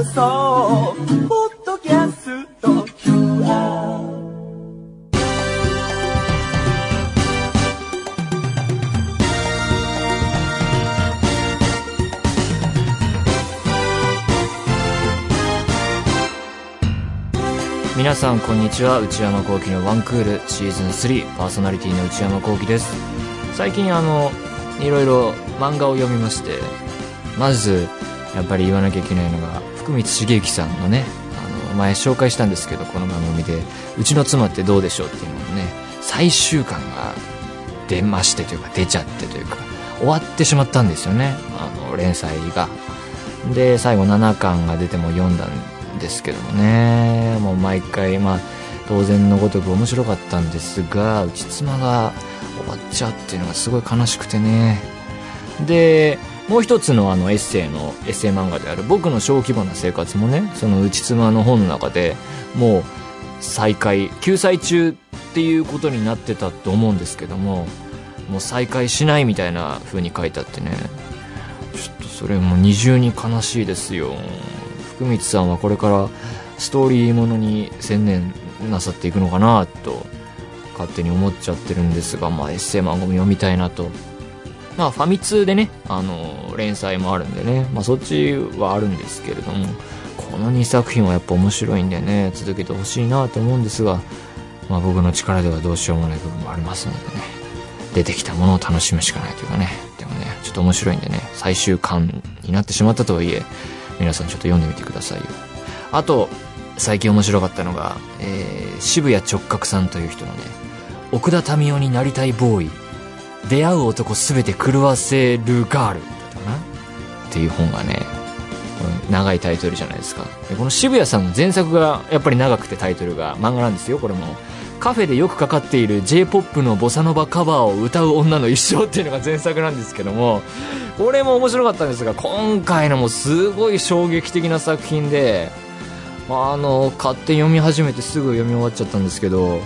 放送ポッドキャスト。QR 皆さんこんにちは。内山聖輝のワンクール。シーズン3パーソナリティの内山聖輝です。最近あのいろいろ漫画を読みましてまずやっぱり言わなきゃいけないのが光茂之さんのねあの前紹介したんですけどこの番組で「うちの妻ってどうでしょう」っていうののね最終巻が出ましてというか出ちゃってというか終わってしまったんですよね。あの連載が。で最後7巻が出ても読んだんですけどもね。もう毎回まあ当然のごとく面白かったんですがうち妻が終わっちゃうっていうのがすごい悲しくてね。でもう一つのあのエッセイのエッセイ漫画である「僕の小規模な生活」もねその内妻の本の中でもう再開救済中っていうことになってたと思うんですけどももう再開しないみたいな風に書いてあってね。ちょっとそれも二重に悲しいですよ。福光さんはこれからストーリーものに専念なさっていくのかなと勝手に思っちゃってるんですが、まあ、エッセイ漫画も読みたいなと。まあファミ通でねあの連載もあるんでね、まあ、そっちはあるんですけれどもこの2作品はやっぱ面白いんでね続けてほしいなと思うんですが、まあ、僕の力ではどうしようもない部分もありますのでね出てきたものを楽しむしかないというかねでもねちょっと面白いんでね最終巻になってしまったとはいえ皆さんちょっと読んでみてくださいよ。あと最近面白かったのが、えー渋谷直角さんという人のね奥田民生になりたいボーイ。出会う男すべて狂わせるガールだったかな。っていう本がね長いタイトルじゃないですか。でこの渋谷さんの前作がやっぱり長くてタイトルが漫画なんですよこれも。カフェでよくかかっている j p o p のボサノバカバーを歌う女の一生っていうのが前作なんですけどもこれも面白かったんですが今回のもすごい衝撃的な作品でまああの買って読み始めてすぐ読み終わっちゃったんですけど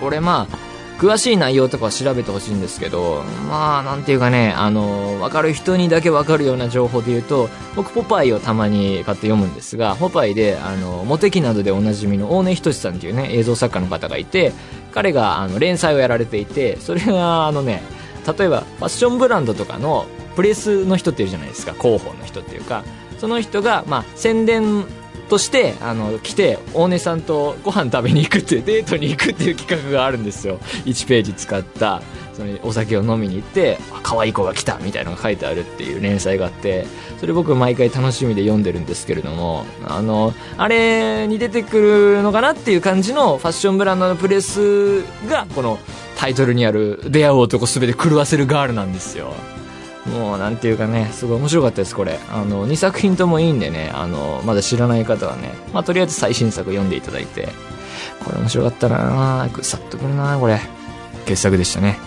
これまあ詳しい内容とかは調べてほしいんですけどまあなんていうかねあの分かる人にだけ分かるような情報で言うと僕ポパイをたまに買って読むんですがポパイであのモテキなどでおなじみの大根仁さんっていうね映像作家の方がいて彼があの連載をやられていてそれがあのね例えばファッションブランドとかのプレスの人っているじゃないですか広報の人っていうかその人が、まあ、宣伝としてあの来て大根さんとご飯食べに行くっていうデートに行くっていう企画があるんですよ。1ページ使ったそのお酒を飲みに行って可愛い子が来たみたいなのが書いてあるっていう連載があってそれ僕毎回楽しみで読んでるんですけれどもあのあれに出てくるのかなっていう感じのファッションブランドのプレスがこのタイトルにある「出会う男すべて狂わせるガール」なんですよ。もうなんていうかねすごい面白かったですこれ。あの2作品ともいいんでねあのまだ知らない方はね、まあ、とりあえず最新作読んでいただいて。これ面白かったなぐさっとくるなこれ。傑作でしたね。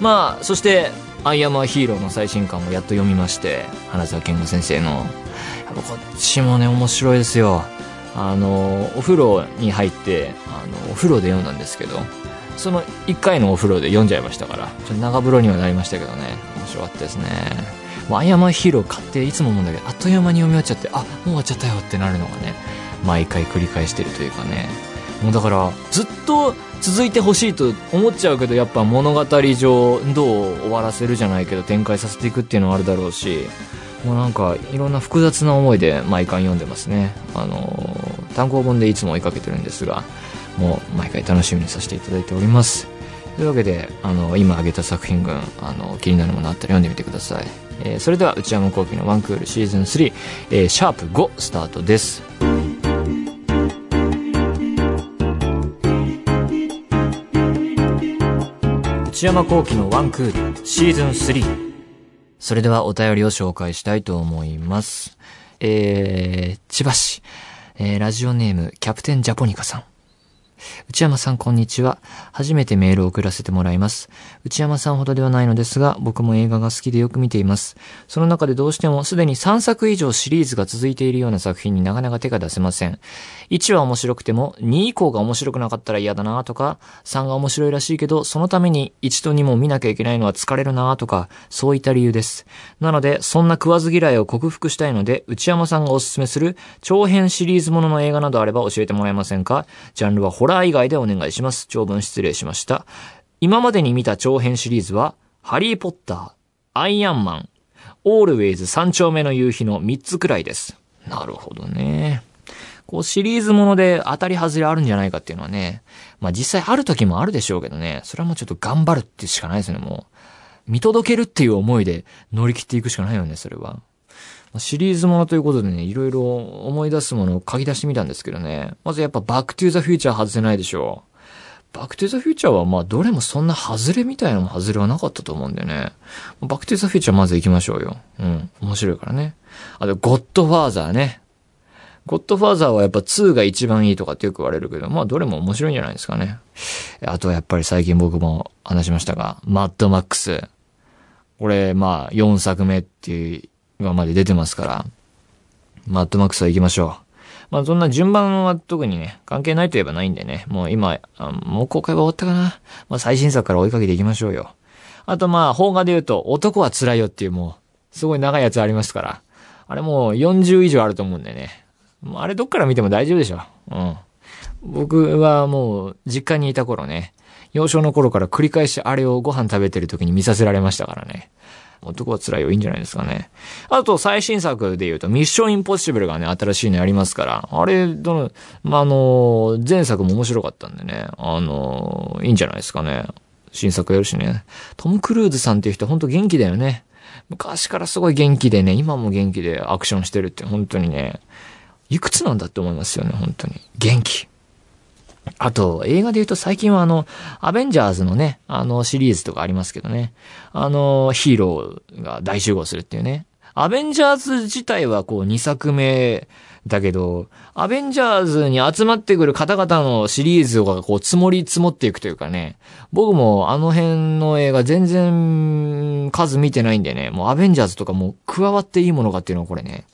まあそして「アイアムアヒーロー」の最新刊もやっと読みまして花澤健吾先生の。やっぱこっちもね面白いですよ。あのお風呂に入ってあのお風呂で読んだんですけどその1回のお風呂で読んじゃいましたからちょっと長風呂にはなりましたけどね。面白かったですね。もうアイアムアヒーロー買っていつも思うんだけどあっという間に読み終わっちゃってあもう終わっちゃったよってなるのがね毎回繰り返してるというかね。もうだからずっと続いてほしいと思っちゃうけどやっぱ物語上どう終わらせるじゃないけど展開させていくっていうのはあるだろうしもうなんかいろんな複雑な思いで毎回読んでますね。あの単行本でいつも追いかけてるんですがもう毎回楽しみにさせていただいております。というわけであの今挙げた作品群あの気になるものあったら読んでみてください、えーそれでは内山聖輝のワンクールシーズン3、えーシャープ5スタートです。内山聖輝のワンクールシーズン3それではお便りを紹介したいと思います。えー、千葉市、えーラジオネームキャプテンジャポニカさん。内山さんこんにちは。初めてメールを送らせてもらいます。内山さんほどではないのですが、僕も映画が好きでよく見ています。その中でどうしてもすでに3作以上シリーズが続いているような作品になかなか手が出せません。1は面白くても、2以降が面白くなかったら嫌だなとか、3が面白いらしいけど、そのために1と2も見なきゃいけないのは疲れるなとか、そういった理由です。なので、そんな食わず嫌いを克服したいので、内山さんがおすすめする長編シリーズものの映画などあれば教えてもらえませんか？ジャンルはホラー以外でお願いします。長文失礼しました。今までに見た長編シリーズは、ハリーポッター、アイアンマン、オールウェイズ三丁目の夕日の3つくらいです。なるほどね。こうシリーズもので当たり外れあるんじゃないかっていうのはね、まあ実際ある時もあるでしょうけどね、それはもうちょっと頑張るってしかないですね、もう。見届けるっていう思いで乗り切っていくしかないよね、それは。まシリーズものということでね、いろいろ思い出すものを書き出してみたんですけどね。まずやっぱバックトゥーザフューチャー外せないでしょう。バックトゥーザフューチャーはまあどれもそんな外れみたいなも外れはなかったと思うんだよね。バックトゥーザフューチャーまず行きましょうよ。うん。面白いからね。あと、ゴッドファーザーね。ゴッドファーザーはやっぱ2が一番いいとかってよく言われるけど、まあどれも面白いんじゃないですかね。あとはやっぱり最近僕も話しましたが、マッドマックス。これまあ4作目っていう今まで出てますから、マッドマックスは行きましょう。まあそんな順番は特にね、関係ないといえばないんでね、もう今、もう公開は終わったかな。まあ最新作から追いかけていきましょうよ。あとまあ、邦画で言うと、男は辛いよっていうもう、すごい長いやつありますから。あれもう40以上あると思うんでね。もうあれどっから見ても大丈夫でしょ。うん。僕はもう、実家にいた頃ね、幼少の頃から繰り返しあれをご飯食べてる時に見させられましたからね。男は辛いよ、いいんじゃないですかね。あと、最新作で言うと、ミッションインポッシブルがね、新しいのやりますから、あれ、どの、まあ、あの、前作も面白かったんでね、あの、いいんじゃないですかね。新作やるしね。トム・クルーズさんっていう人ほんと元気だよね。昔からすごい元気でね、今も元気でアクションしてるって本当にね、いくつなんだって思いますよね、本当に。元気。あと、映画で言うと最近はあの、アベンジャーズのね、あのシリーズとかありますけどね。あの、ヒーローが大集合するっていうね。アベンジャーズ自体はこう2作目だけど、アベンジャーズに集まってくる方々のシリーズがこう積もり積もっていくというかね。僕もあの辺の映画全然数見てないんでね。もうアベンジャーズとかもう加わっていいものかっていうのはこれね。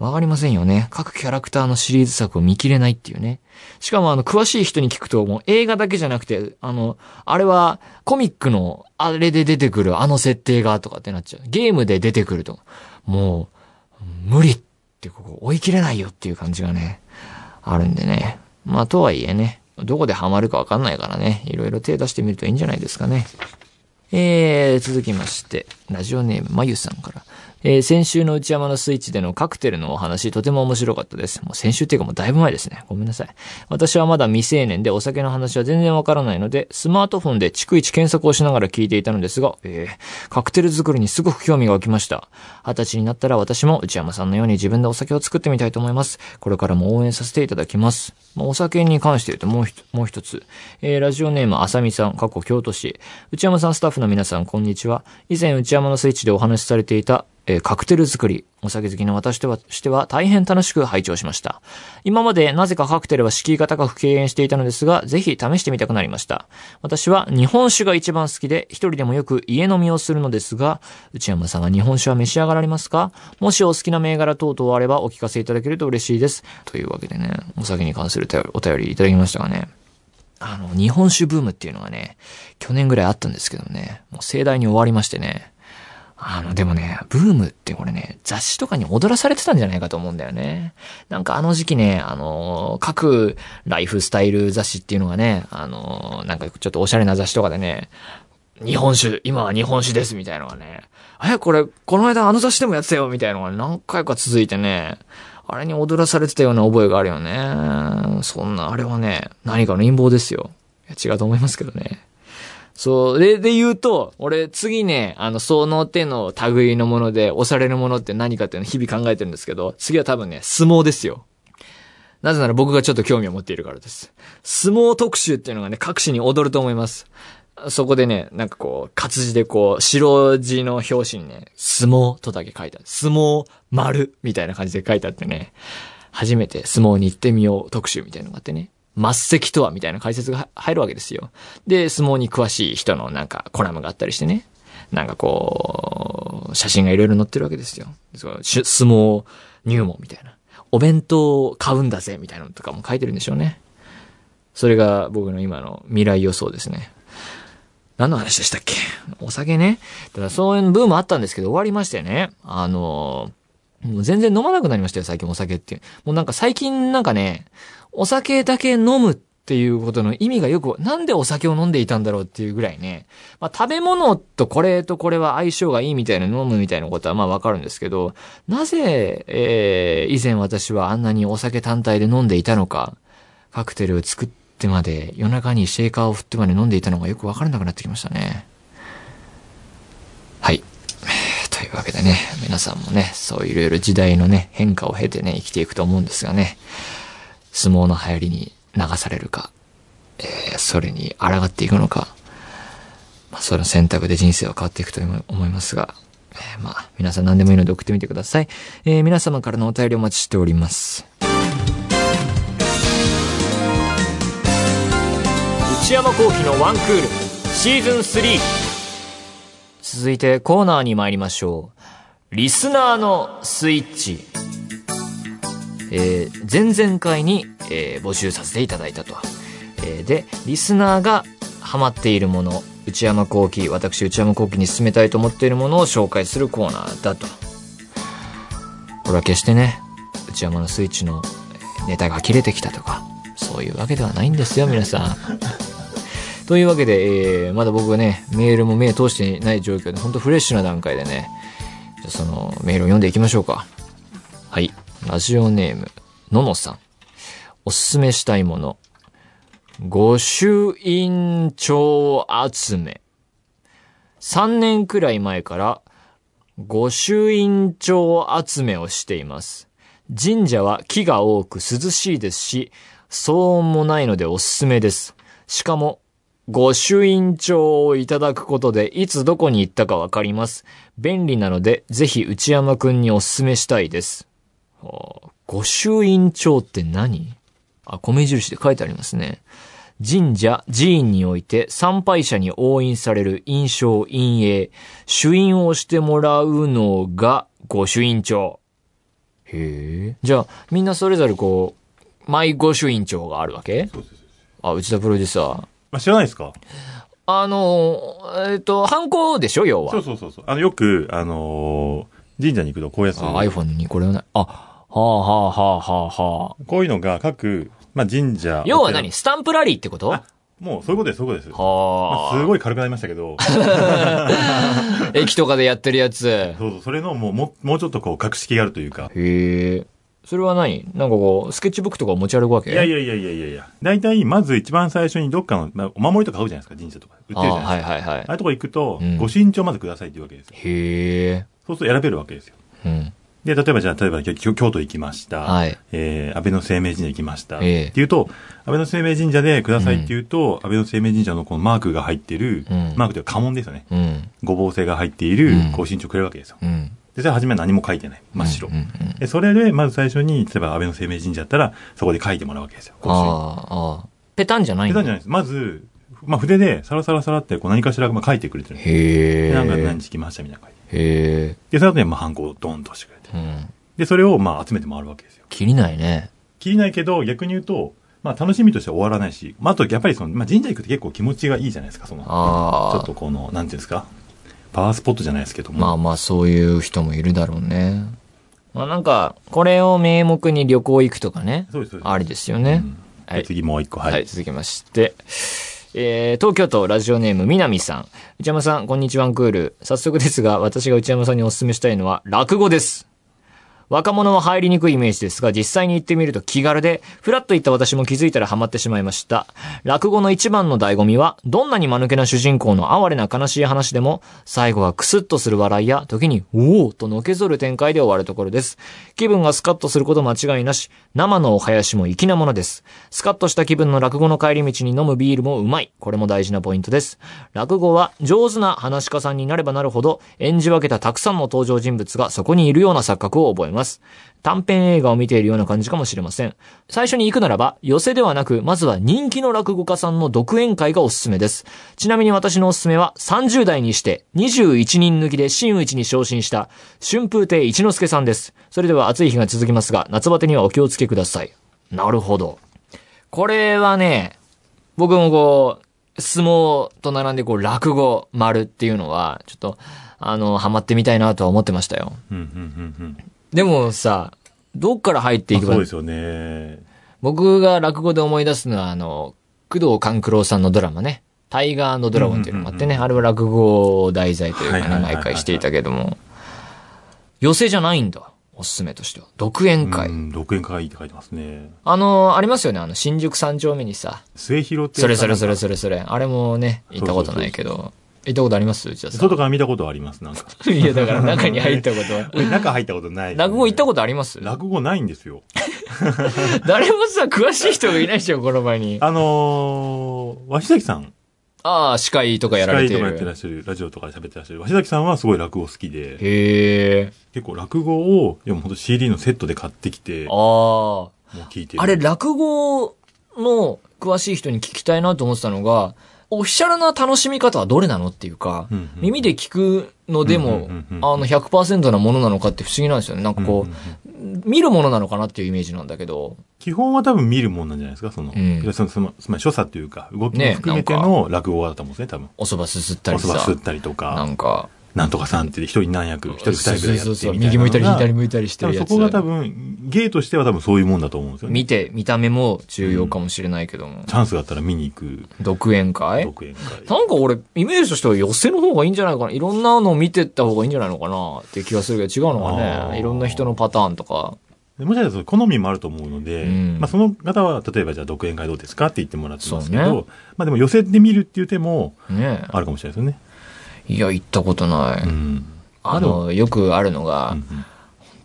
わかりませんよね。各キャラクターのシリーズ作を見切れないっていうね。しかもあの、詳しい人に聞くと、もう映画だけじゃなくて、あの、あれはコミックのあれで出てくるあの設定がとかってなっちゃう。ゲームで出てくると。もう、無理ってここ追い切れないよっていう感じがね、あるんでね。まあ、とはいえね、どこでハマるかわかんないからね、いろいろ手出してみるといいんじゃないですかね。えー、続きまして、ラジオネーム、まゆさんから。えー、先週の内山のスイッチでのカクテルのお話、とても面白かったです。もう先週っていうかもうだいぶ前ですね。ごめんなさい。私はまだ未成年でお酒の話は全然わからないので、スマートフォンで逐一検索をしながら聞いていたのですが、えー、カクテル作りにすごく興味が湧きました。二十歳になったら私も内山さんのように自分でお酒を作ってみたいと思います。これからも応援させていただきます。まあ、お酒に関して言うともう一もう一つ。えー、ラジオネームあさみさん、過去京都市。内山さんスタッフの皆さん、こんにちは。以前内山のスイッチでお話しされていた、えーカクテル作り、お酒好きの私としては大変楽しく拝聴しました。今までなぜかカクテルは敷居が高く敬遠していたのですが、ぜひ試してみたくなりました。私は日本酒が一番好きで、一人でもよく家飲みをするのですが、内山さんは日本酒は召し上がられますか？もしお好きな銘柄等々あればお聞かせいただけると嬉しいです。というわけでね、お酒に関するお便りいただきましたがね。あの、日本酒ブームっていうのがね、去年ぐらいあったんですけどね、もう盛大に終わりましてね。あの、でもね、ブームってこれね、雑誌とかに踊らされてたんじゃないかと思うんだよね。なんかあの時期ね、あの、各ライフスタイル雑誌っていうのがね、あの、なんかちょっとおしゃれな雑誌とかでね、日本酒、今は日本酒ですみたいなのがね、え、これ、この間あの雑誌でもやってたよみたいなのが何回か続いてね、あれに踊らされてたような覚えがあるよね。そんな、あれはね、何かの陰謀ですよ。いや違うと思いますけどね。そう、で、で言うと、俺次ね、あの、その手の類のもので押されるものって何かっていうのを日々考えてるんですけど、次は多分ね、相撲ですよ。なぜなら僕がちょっと興味を持っているからです。相撲特集っていうのがね、各紙に踊ると思います。そこでね、なんかこう、活字でこう、白字の表紙にね、相撲とだけ書いてある。相撲丸みたいな感じで書いてあってね、初めて相撲に行ってみよう特集みたいなのがあってね。末席とはみたいな解説が入るわけですよ。で、相撲に詳しい人のなんかコラムがあったりしてね。なんかこう、写真がいろいろ載ってるわけですよ。そうし相撲入門みたいな。お弁当を買うんだぜみたいなのとかも書いてるんでしょうね。それが僕の今の未来予想ですね。何の話でしたっけ？お酒ね。だそういうブームあったんですけど終わりましてね。あのもう全然飲まなくなりましたよ、最近お酒って。もうなんか最近なんかね、お酒だけ飲むっていうことの意味がよく、なんでお酒を飲んでいたんだろうっていうぐらいね。まあ食べ物とこれとこれは相性がいいみたいな飲むみたいなことはまあわかるんですけど、なぜ、えー、以前私はあんなにお酒単体で飲んでいたのか、カクテルを作ってまで、夜中にシェイカーを振ってまで飲んでいたのがよくわからなくなってきましたね。はい。というわけでね、皆さんもね、そういろいろ時代のね、変化を経てね、生きていくと思うんですがね、相撲の流行りに流されるか、えー、それに抗っていくのか、まあ、その選択で人生は変わっていくと思いますが、えー、まあ、皆さん何でもいいので送ってみてください。えー、皆様からのお便りお待ちしております。内山幸喜のワンクール、シーズン3。続いてコーナーに参りましょう。リスナーのスイッチ。えー、前々回に、えー、募集させていただいたと。えー、で、リスナーがハマっているもの、内山幸喜、私内山幸喜に進めたいと思っているものを紹介するコーナーだと。これは決してね、内山のスイッチのネタが切れてきたとか、そういうわけではないんですよ、皆さん。というわけで、えー、まだ僕はね、メールも目通していない状況で、ほんとフレッシュな段階でね、じゃそのメールを読んでいきましょうか。ラジオネーム、ののさん。おすすめしたいもの。御朱印帳集め。3年くらい前から御朱印帳集めをしています。神社は木が多く涼しいですし、騒音もないのでおすすめです。しかも、御朱印帳をいただくことでいつどこに行ったかわかります。便利なので、ぜひ内山くんにおすすめしたいです。御朱印帳って何？あ、米印で書いてありますね。神社、寺院において参拝者に押印される印象、印影、朱印をしてもらうのが御朱印帳。へえ。じゃあ、みんなそれぞれこう、マイ御朱印帳があるわけ？そうです。あ、内田プロデューサー。あ、知らないですか？あの、えっ、ー、と、犯行でしょ？要は。そうそうそうそう。あの、よく、あのー、神社に行くとこういうやつ。iPhone にこれはない。あ、はあはあはあはあはあ。こういうのが各、まあ神社。要は何？スタンプラリーってこと？もうそういうことです、そういうことです。はあ、まあ。すごい軽くなりましたけど。駅とかでやってるやつ。そうそう、それのもう、ももうちょっとこう、格式があるというか。へえ。それは何？なんかこう、スケッチブックとか持ち歩くわけ？いやいやいやいやいやいや。大体、まず一番最初にどっかの、まあ、お守りとか買うじゃないですか、神社とか。売ってるじゃないですか。はいはいはい。ああいうとこ行くと、うん、ご身長まずくださいっていうわけですよ。へえ。そうすると選べるわけですよ。うん。で、例えばじゃあ、例えば京都行きました。はい。えー、安倍の生命神社行きました。ええー。っていうと、安倍の生命神社でくださいっていうと、うん、安倍の生命神社のこのマークが入ってる、うん、マークというか家紋ですよね。うん。ごぼう星が入っている、ご身長くれるわけですよ。うん。で、それは初めは何も書いてない。真っ白。うんうんうん、で、それで、まず最初に、例えば安倍の生命神社だったら、そこで書いてもらうわけですよ。ああ、ペタンじゃないペタンじゃないです。まず、まあ、筆で、サラサラサラって、こう何かしら、まあ、書いてくれてる。へえ。なんか何日来ましたみたいな書いて。へえ。で、その後に、まあ、ハンコをドンとしてくれて。うん。で、それをまあ集めて回るわけですよ。切りないね。切りないけど、逆に言うと、まあ楽しみとしては終わらないし、まああとやっぱりその、まあ神社行くと結構気持ちがいいじゃないですか、その、ちょっとこの、なんていうんですか、パワースポットじゃないですけども。まあまあそういう人もいるだろうね。まあなんか、これを名目に旅行行くとかね。そうです、そうです。ありですよね。うん、はい。次もう一個、はい。はい、続きまして。えー、東京都ラジオネーム南さん。内山さん、こんにちはクール。早速ですが、私が内山さんにお勧めしたいのは、落語です。若者は入りにくいイメージですが、実際に行ってみると気軽で、ふらっと行った私も気づいたらハマってしまいました。落語の一番の醍醐味は、どんなに間抜けな主人公の哀れな悲しい話でも、最後はクスッとする笑いや、時に、おおとのけぞる展開で終わるところです。気分がスカッとすること間違いなし、生のお囃子も粋なものです。スカッとした気分の落語の帰り道に飲むビールもうまい。これも大事なポイントです。落語は上手な話家さんになればなるほど、演じ分けたたくさんの登場人物がそこにいるような錯覚を覚えます。ます。短編映画を見ているような感じかもしれません。最初に行くならば、寄せではなく、まずは人気の落語家さんの独演会がおすすめです。ちなみに私のおすすめは、30代にして21人抜きで真打ちに昇進した、春風亭一之輔さんです。それでは暑い日が続きますが、夏バテにはお気をつけください。なるほど。これはね、僕もこう、相撲と並んでこう、落語丸っていうのは、ちょっと、あの、ハマってみたいなとは思ってましたよ。うん、うん。でもさ、どっから入っていけばまあそうですよね。僕が落語で思い出すのは、あの、工藤官九郎さんのドラマね、タイガードラゴンっていうのがあってね、あれは落語を題材というかね、毎回していたけども、寄せじゃないんだ。おすすめとしては。独演会。うん、独演会って書いてますね。あの、ありますよね、あの、新宿三丁目にさ、末広って。それそれそれそれそれ。あれもね、行ったことないけど。行ったことあります？内田さ外から見たことはあります、なんか。ん。いや、だから中に入ったことは。俺中入ったことない、落語行ったことあります？落語ないんですよ。誰もさ、詳しい人がいないでしょ、この場に。あのー、鷲崎さん。ああ、司会とかやられてる。司会とかやってらっしゃる、ラジオとかで喋ってらっしゃる。鷲崎さんはすごい落語好きで、へえ。結構落語を、いやもうほんと CD のセットで買ってきて、あもう聞いてる。あ。あれ、落語の詳しい人に聞きたいなと思ってたのが、オフィシャルな楽しみ方はどれなのっていうか、うんうん耳で聞くのでも、うんうんうんうんあの100%なものなのかって不思議なんですよね。なんかこう、うんうん見るものなのかなっていうイメージなんだけど、基本は多分見るもんなんじゃないですか、その、うん。その、その、つまり所作というか、動きもね含めての落語だと思うんですね、多分。お蕎麦すすったりさ。おそば、吸ったりとなか、んか、なんとかさんって一人何役、一人二人ぐらいやってみたいな右向いたり左向いたりしてるやつ。そこが多分、芸としては多分そういうもんだと思うんですよね。見て、見た目も重要かもしれないけども。チャンスがあったら見に行く独演会？独演会。なんか俺、イメージとしては寄せの方がいいんじゃないかな。いろんなのを見てった方がいいんじゃないのかなって気がするけど、違うのかね。いろんな人のパターンとか。でもしかしたら好みもあると思うので、うんまあその方は、例えばじゃあ独演会どうですかって言ってもらってますけど、ねまあでも寄せで見るっていう手もねあるかもしれないですよね。いや、行ったことない。うん。あの、よくあるのが、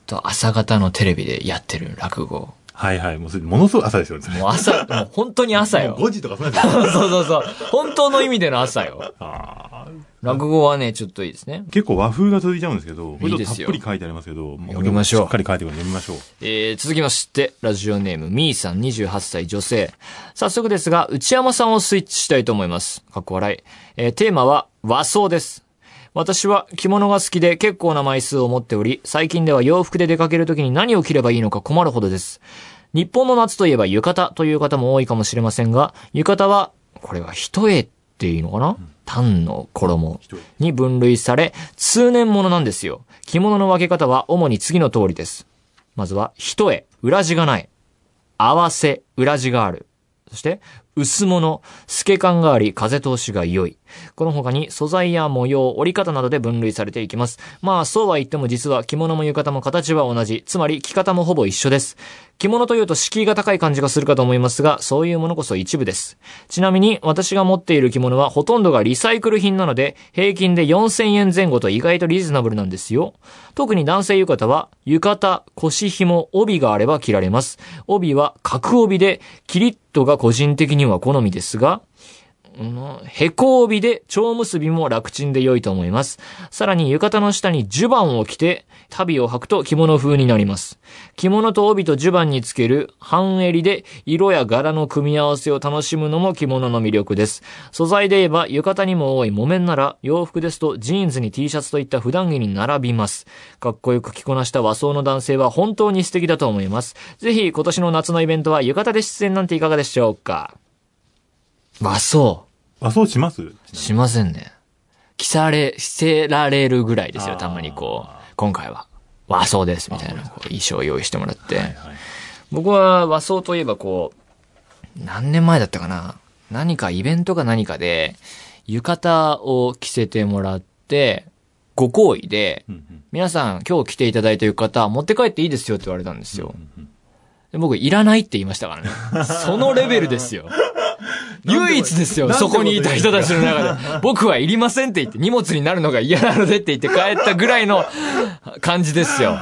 と朝方のテレビでやってる落語。はいはい。もうものすごい朝ですよね。もう朝、もう本当に朝よ。5時とかそうなんですよ。そうそうそう。本当の意味での朝よ。あー落語はね、ちょっといいですね。結構和風が続いちゃうんですけど、これちょっとたっいいですよぷり書いてありますけど、読みましょうしっかり書いてくる読みましょう。えー、続きまして、ラジオネーム、みーさん28歳女性。早速ですが、内山さんをスイッチしたいと思います。かっこ笑い。えー、テーマは和装です。私は着物が好きで結構な枚数を持っており、最近では洋服で出かけるときに何を着ればいいのか困るほどです。日本の夏といえば浴衣という方も多いかもしれませんが、浴衣は、これは一重っていいのかな？単の衣に分類され、通年物なんですよ。着物の分け方は主に次の通りです。まずは、一重、裏地がない。合わせ、裏地がある。そして、薄物、透け感があり、風通しが良い。この他に素材や模様、折り方などで分類されていきます。まあ、そうは言っても実は着物も浴衣も形は同じ。つまり着方もほぼ一緒です。着物というと敷居が高い感じがするかと思いますが、そういうものこそ一部です。ちなみに、私が持っている着物はほとんどがリサイクル品なので、平均で4000円前後と意外とリーズナブルなんですよ。特に男性浴衣は、浴衣、腰紐、帯があれば着られます。帯は角帯で、キリッとが個人的には好みですが、うんへこ帯で蝶結びも楽ちんで良いと思います。さらに浴衣の下に襦袢を着て、旅を履くと着物風になります。着物と帯と襦袢につける半襟で色や柄の組み合わせを楽しむのも着物の魅力です。素材で言えば浴衣にも多い木綿なら洋服ですとジーンズに T シャツといった普段着に並びます。かっこよく着こなした和装の男性は本当に素敵だと思います。ぜひ今年の夏のイベントは浴衣で出演なんていかがでしょうか？和装。あ、そうします？しませんね。着され、せられるぐらいですよ、たまにこう、今回は和装です、みたいな衣装を用意してもらって。はいはい。僕は和装といえばこう、何年前だったかな何かイベントか何かで、浴衣を着せてもらって、ご好意で、うんうん皆さん今日着ていただいた浴衣持って帰っていいですよって言われたんですよ。うんうんで僕、いらないって言いましたからね。そのレベルですよ。唯一ですよ、そこにいた人たちの中で。僕はいりませんって言って、荷物になるのが嫌なのでって言って帰ったぐらいの感じですよ。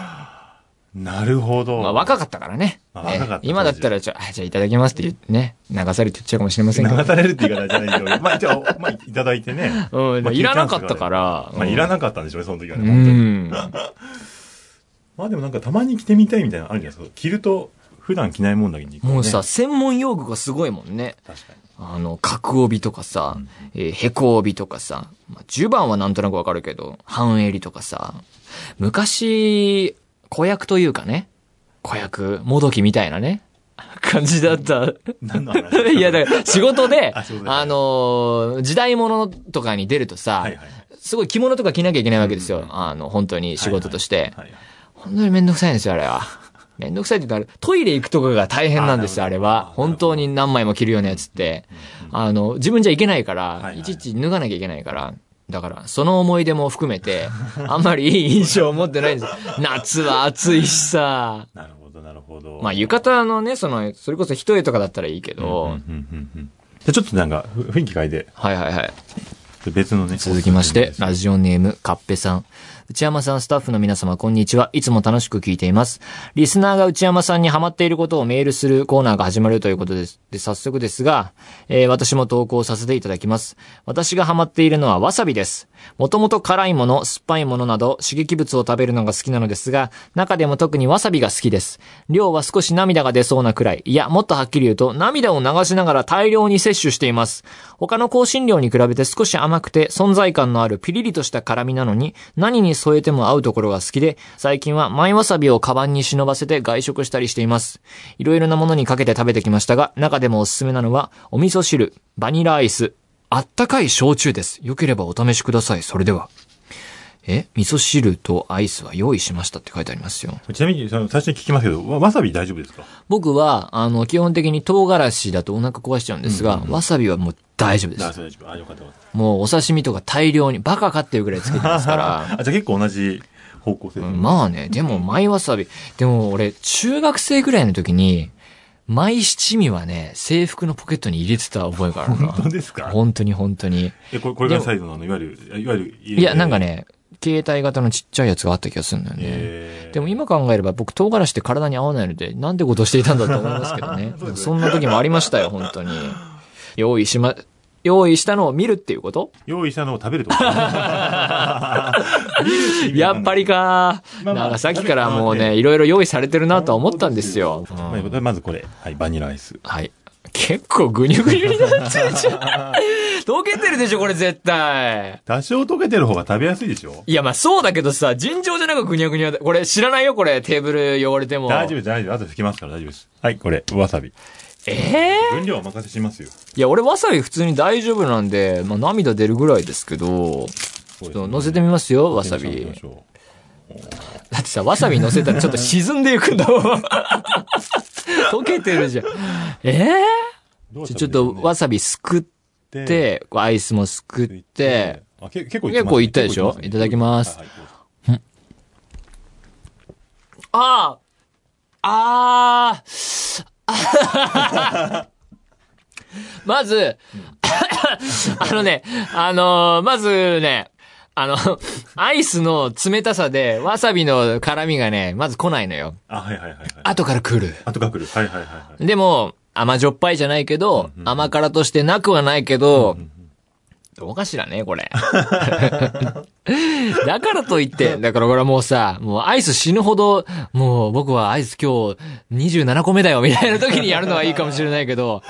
なるほど。まあ若かったからね。まあ若かったね今だったらちょ、あじゃあいただきますって言ってね、流されて言っちゃうかもしれませんけど。流されるって言い方じゃないけど、まあ、じゃあ、まあ、いただいてね。うん、まあいらなかったから。まあ、いらなかったんでしょうね、その時はうね、本当に。ん。まあでもなんかたまに着てみたいみたいなのあるじゃないですか。着ると普段着ないもんだけに、もうさ、ね専門用具がすごいもんね。確かに。あの、角帯とかさ、うんえーへこ帯とかさ、まあ、襦袢はなんとなくわかるけど、半襟とかさ、昔、子役というかね、子役、もどきみたいなね、感じだった。何の話？いや、だから、仕事で、あであのー時代物とかに出るとさ、はいはい。すごい着物とか着なきゃいけないわけですよ。うんあの、本当に仕事として。本当にめんどくさいんですよ、あれは。めんどくさいってトイレ行くとこが大変なんですよ、あれは。本当に何枚も着るようなやつって。あの、自分じゃいけないから、いちいち脱がなきゃいけないから。だから、その思い出も含めて、あんまりいい印象を持ってないんですよ。夏は暑いしさ。なるほど、なるほど。まあ、浴衣のね、その、それこそ一重とかだったらいいけど、じゃあちょっとなんか、ふ雰囲気変えて、はいはいはい。別のね。続きまして、ラジオネーム、カッペさん。内山さん、スタッフの皆様、こんにちは。いつも楽しく聞いています。リスナーが内山さんにハマっていることをメールするコーナーが始まるということです。で、早速ですが、えー私も投稿させていただきます。私がハマっているのはわさびです。もともと辛いもの、酸っぱいものなど、刺激物を食べるのが好きなのですが、中でも特にわさびが好きです。量は少し涙が出そうなくらい。いや、もっとはっきり言うと、涙を流しながら大量に摂取しています。他の香辛料に比べて少し甘くて存在感のあるピリリとした辛みなのに、何に添えても合うところが好きで、最近はマイわさびをカバンに忍ばせて外食したりしています。いろいろなものにかけて食べてきましたが、中でもおすすめなのは、お味噌汁、バニラアイス、あったかい焼酎です。よければお試しください。それでは。え味噌汁とアイスは用意しましたって書いてありますよ。ちなみに、その最初に聞きますけど、わわさび大丈夫ですか？僕は、あの、基本的に唐辛子だとお腹壊しちゃうんですが、うんうんうんわさびはもう大丈夫です。大丈夫。あ、よかったもうお刺身とか大量に、バカかっていうぐらいつけてますかた。ら。あ、じゃあ結構同じ方向性でうんまあね、でも、マイわさび。でも俺、中学生ぐらいの時に、マイ七味はね、制服のポケットに入れてた覚えがあるな。本当ですか？本当に本当に。え、これ、これがサイズのあの、いわゆる、いわゆる、いや、なんか、ね、携帯型のちっちゃいやつがあった気がするんだよね。えーでも今考えれば僕唐辛子って体に合わないので、なんてことをしていたんだと思いますけどね。そそんな時もありましたよ、本当に。用意しま、用意したのを見るっていうこと？用意したのを食べるってことね やっぱりかまあまあなんかさっきからもうね、いろいろ用意されてるなとは思ったんですよ。うんまあまずこれ。はい、バニラアイス。はい。結構ぐにゅぐにゅになってるじゃん。溶けてるでしょ、これ絶対。多少溶けてる方が食べやすいでしょ？いや、まあそうだけどさ、尋常じゃなくぐにゃぐにゃだ。これ知らないよ、これ。テーブル汚れても。大丈夫、大丈夫。あと拭きますから大丈夫です。はい、これ、わさび。ええ分量はお任せしますよ。いや、俺わさび普通に大丈夫なんで、まあ涙出るぐらいですけど、ちょっと乗せてみますよ、わさびだってさ、わさび乗せたらちょっと沈んでいくんだもん。溶けてるじゃん。ええうどうちょっとわさびすくっアイスもすくって、、あけ結構結構いったでしょいただきますああああ まず、あのね、あのーまずね、あの、アイスの冷たさで、わさびの辛みがね、まず来ないのよ。あ、はいはいはいはい。後から来る。後が来る。はいはいはいはい。でも、甘じょっぱいじゃないけど、うんうん甘辛としてなくはないけど、うんどうかしらね、これ。だからといって、だからこれはもうさ、もうアイス死ぬほど、もう僕はアイス今日27個目だよ、みたいな時にやるのはいいかもしれないけど、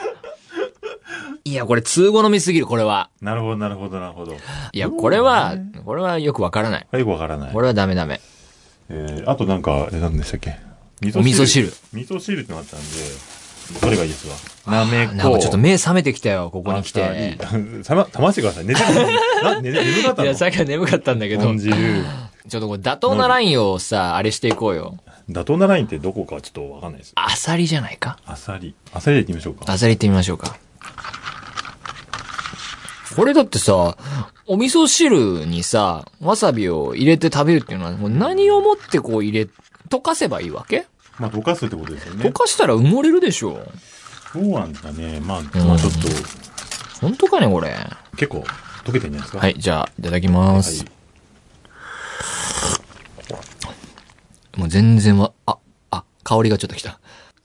いや、これ通好みすぎる、これは。なるほどなるほどなるほど。いや、これは、これはよくわからない。よくわからないこ。れはダメダメ。えー、あとなんか、え何でしたっけ？味お味噌汁。味噌汁ってのあったんで、どれがいいですか？なめこ。なんかちょっと目覚めてきたよ、ここに来て。あさいさま、たましてください。寝てるな、寝て、眠かったの？いや、さっきは眠かったんだけど、豚汁。ちょっとこれ妥当なラインをさ、あれしていこうよ。妥当なラインってどこかちょっとわかんないです。アサリじゃないか？あさり。あさりでいってみましょうか。アサリ行ってみましょうか。これだってさ、お味噌汁にさ、わさびを入れて食べるっていうのは、もう何をもってこう入れ、溶かせばいいわけ？まあ、溶かすってことですよね。溶かしたら埋もれるでしょ。そうなんですかね。まあ、まあちょっと、本当かね、これ。結構、溶けてんじゃないですか？。はいい、じゃあ、いただきます。もう全然わ、あ、あ、香りがちょっときた。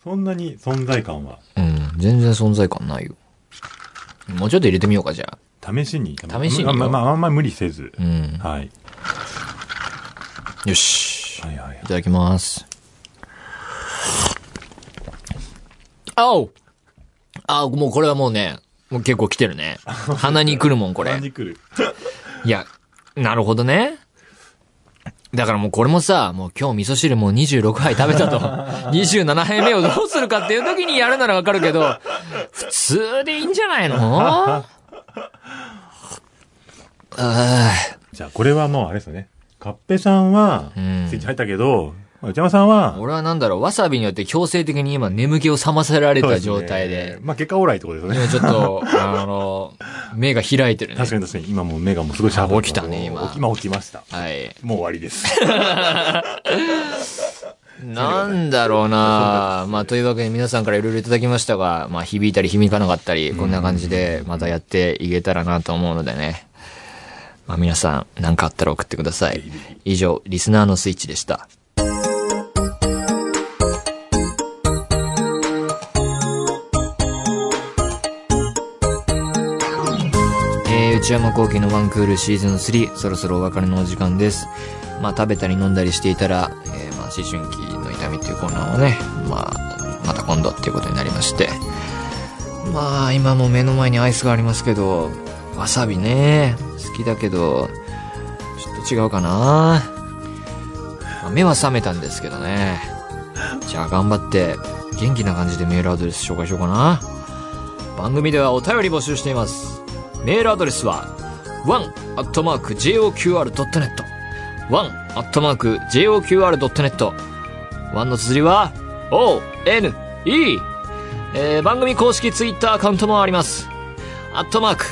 そんなに存在感は、うん、全然存在感ないよ。もうちょっと入れてみようか、じゃあ。試しに？試しにあまあまあ、あんまり無理せず。うん。はい。よし。し。はいはいはいいただきます。あおあもうこれはもうね、もう結構来てるね。鼻に来るもん、これ感。じくる。いや、なるほどね。だからもうこれもさ、もう今日味噌汁もう26杯食べたと。27杯目をどうするかっていう時にやるならわかるけど、普通でいいんじゃないの？ああ、じゃあ、これはもうあれですよね。カッペさんは、んスイッチ入ったけど、内山さんは、俺はなんだろう、わさびによって強制的に今眠気を覚ませられた状態でまあ、結果オーライってことですよね。今ちょっと、あの、目が開いてるね。確かに確かに、今もう目がもうすごいシャープ起きたね今今起きました。はい。もう終わりです。なんだろうな まあ、というわけで皆さんからいろいろいただきましたが、まあ、響いたり響かなかったり、こんな感じでまたやっていけたらなと思うのでね。まあ、皆さん、何かあったら送ってください。以上、リスナーのスイッチでした。内山幸輝のワンクールシーズン3、そろそろお別れのお時間です。まあ、食べたり飲んだりしていたら、えー、まあ、思春期の痛みっていうコーナーをね、まあ、また今度っていうことになりまして。まあ、今も目の前にアイスがありますけど、わさびね、好きだけど、ちょっと違うかな。まあ、目は覚めたんですけどね。じゃあ頑張って、元気な感じでメールアドレス紹介しようかな。番組ではお便り募集しています。メールアドレスは、one.joqr.net。one.joqr.net。one の綴りは、o, n, e。えー、番組公式ツイッターアカウントもあります。アットマーク、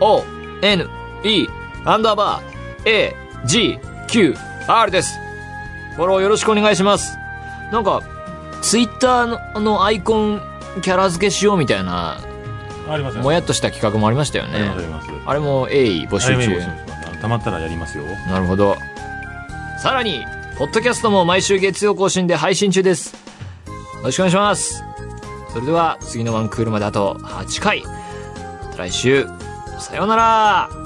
o, n, e、アンダーバー、a, g, q, r です。フォローよろしくお願いします。なんか、ツイッターのあのアイコンキャラ付けしようみたいな、ありますよもやっとした企画もありましたよね。ります。あれも鋭意募集中。たまったらやりますよ。なるほど。さらに、ポッドキャストも毎週月曜更新で配信中です。よろしくお願いします。それでは、次のワンクールまであと8回。来週、さようなら